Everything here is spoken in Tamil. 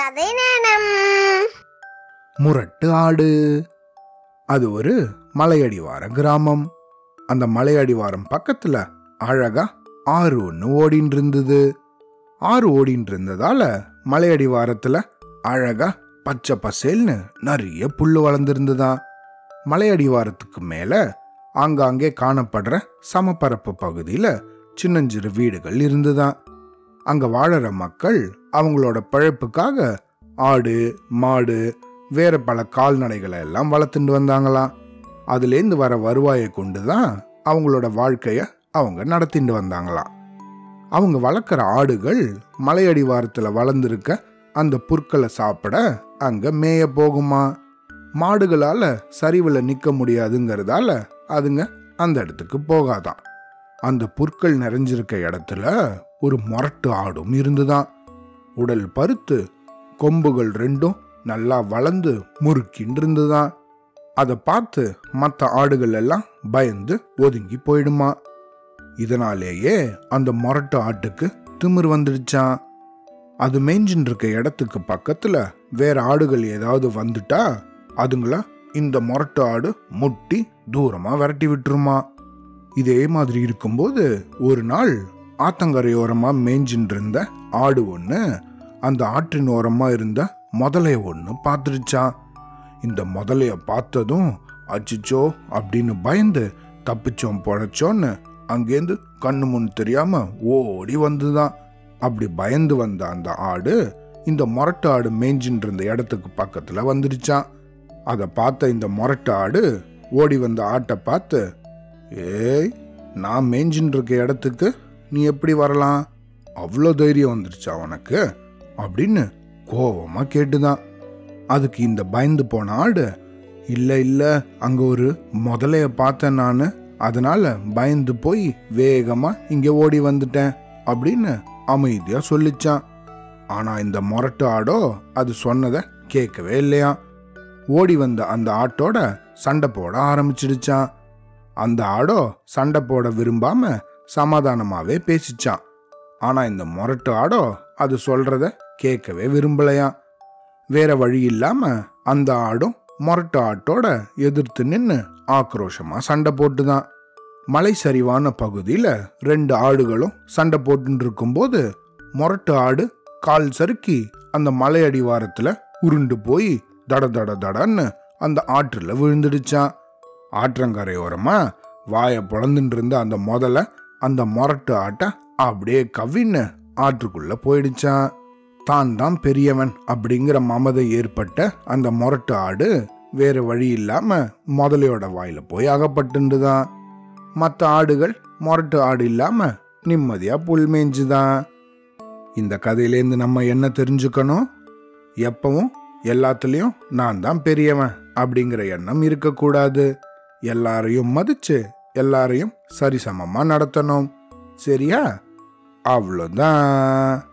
கதை நேரம் முரட்டு ஆடு. அது ஒரு மலையடிவார கிராமம். அந்த மலையடிவாரம் பக்கத்துல அழகா ஆறு ஒன்று ஓடின்னு இருந்தது ஆறு ஓடின்னு இருந்ததால மலையடிவாரத்துல அழகா பச்சை பசேல்னு நிறைய புல்லு வளர்ந்துருந்துதான் மலையடிவாரத்துக்கு மேல ஆங்காங்கே காணப்படுற சமப்பரப்பு பகுதியில சின்னஞ்சிறு வீடுகள் இருந்துதான் அங்க வாழற மக்கள் அவங்களோட பழப்புக்காக ஆடு மாடு வேற பல கால்நடைகளை எல்லாம் வளர்த்துட்டு வந்தாங்களாம். அதுலேருந்து வர வருவாயை கொண்டு தான் அவங்களோட வாழ்க்கைய அவங்க நடத்திட்டு வந்தாங்களாம். அவங்க வளர்க்குற ஆடுகள் மலையடிவாரத்தில் வளர்ந்துருக்க அந்த புற்களை சாப்பிட அங்கே மேய போகுமா? மாடுகளால் சரிவில் நிற்க முடியாதுங்கிறதால அதுங்க அந்த இடத்துக்கு போகாதான் அந்த புற்கள் நிறைஞ்சிருக்க இடத்துல ஒரு மொரட்டு ஆடும் இருந்துதான். உடல் பருத்து கொம்புகள் ரெண்டும் நல்லா வளர்ந்து முறுக்கின்னு இருந்துதான் அதை பார்த்து மற்ற ஆடுகள் எல்லாம் பயந்து ஒதுங்கி போயிடுமா? இதனாலேயே அந்த மொரட்டு ஆட்டுக்கு திமிர் வந்துடுச்சான் அது மேய்ஞ்சின்னு இருக்க இடத்துக்கு பக்கத்துல வேற ஆடுகள் ஏதாவது வந்துட்டா அதுங்கள இந்த மொரட்டு ஆடு முட்டி தூரமா விரட்டி விட்டுருமா? இதே மாதிரி இருக்கும்போது ஒரு நாள் ஆத்தங்கரையோரமாக மேய்ஞ்சின்னு இருந்த ஆடு ஒன்று அந்த ஆற்றின் ஓரமாக இருந்த முதலைய ஒன்று பார்த்துருச்சான் இந்த முதலைய பார்த்ததும் அச்சிச்சோ அப்படின்னு பயந்து தப்பிச்சோம் பொழைச்சோன்னு அங்கேருந்து கண்ணு முன் தெரியாமல் ஓடி வந்துதான். அப்படி பயந்து வந்த அந்த ஆடு இந்த மொரட்டு ஆடு மேய்ஞ்சின்னு இருந்த இடத்துக்கு பக்கத்தில் வந்துடுச்சான் அதை பார்த்த இந்த மொரட்டு ஆடு ஓடி வந்த ஆட்டை பார்த்து ஏய் நான் மேய்ஞ்சின்னு இருக்க இடத்துக்கு நீ எப்படி வரலாம்? அவ்வளோ தைரியம் வந்துடுச்சா உனக்கு? அப்படின்னு கோபமாக கேட்டுதான். அதுக்கு இந்த பயந்து போன ஆடு இல்லை இல்லை அங்கே ஒரு முதலைய பார்த்தேன் நான். அதனால பயந்து போய் வேகமாக இங்கே ஓடி வந்துட்டேன் அப்படின்னு அமைதியாக சொல்லிச்சான். ஆனால் இந்த முரட்டு ஆடோ அது சொன்னதை கேட்கவே இல்லையா ஓடி வந்த அந்த ஆட்டோட சண்டை போட ஆரம்பிச்சிடுச்சான் அந்த ஆடோ சண்டை போட விரும்பாமல் சமாதானமாகவே பேசிச்சான். ஆனால் இந்த முரட்டு ஆடோ அது சொல்கிறத கேட்கவே விரும்பலையாம். வேற வழி இல்லாமல் அந்த ஆடும் முரட்டு ஆட்டோட எதிர்த்து நின்று ஆக்ரோஷமாக சண்டை போட்டுதான். மலை சரிவான பகுதியில் ரெண்டு ஆடுகளும் சண்டை போட்டுட்டு இருக்கும்போது முரட்டு ஆடு கால் சறுக்கி அந்த மலை அடிவாரத்தில் உருண்டு போய் தட தட தடன்னு அந்த ஆற்றில் விழுந்துடுச்சான் ஆற்றங்கரையோரமாக வாயை பிளந்துட்டு இருந்த அந்த முதல்ல அந்த மொரட்டு ஆட்டை அப்படியே கவின்னு ஆற்றுக்குள்ள போயிடுச்சான். தான் தான் பெரியவன் அப்படிங்கிற மமதை ஏற்பட்ட அந்த மொரட்டு ஆடு வேற வழி இல்லாம முதலையோட வாயில போய் அகப்பட்டுண்டுதான் மற்ற ஆடுகள் மொரட்டு ஆடு இல்லாம நிம்மதியா புல் மேய்ஞ்சுதான் இந்த கதையிலேருந்து நம்ம என்ன தெரிஞ்சுக்கணும்? எப்பவும் எல்லாத்துலேயும் நான் தான் பெரியவன் அப்படிங்கிற எண்ணம் இருக்கக்கூடாது. எல்லாரையும் மதிச்சு எல்லாரையும் சரிசமமாக நடத்தணும். சரியா? அவ்வளோதான்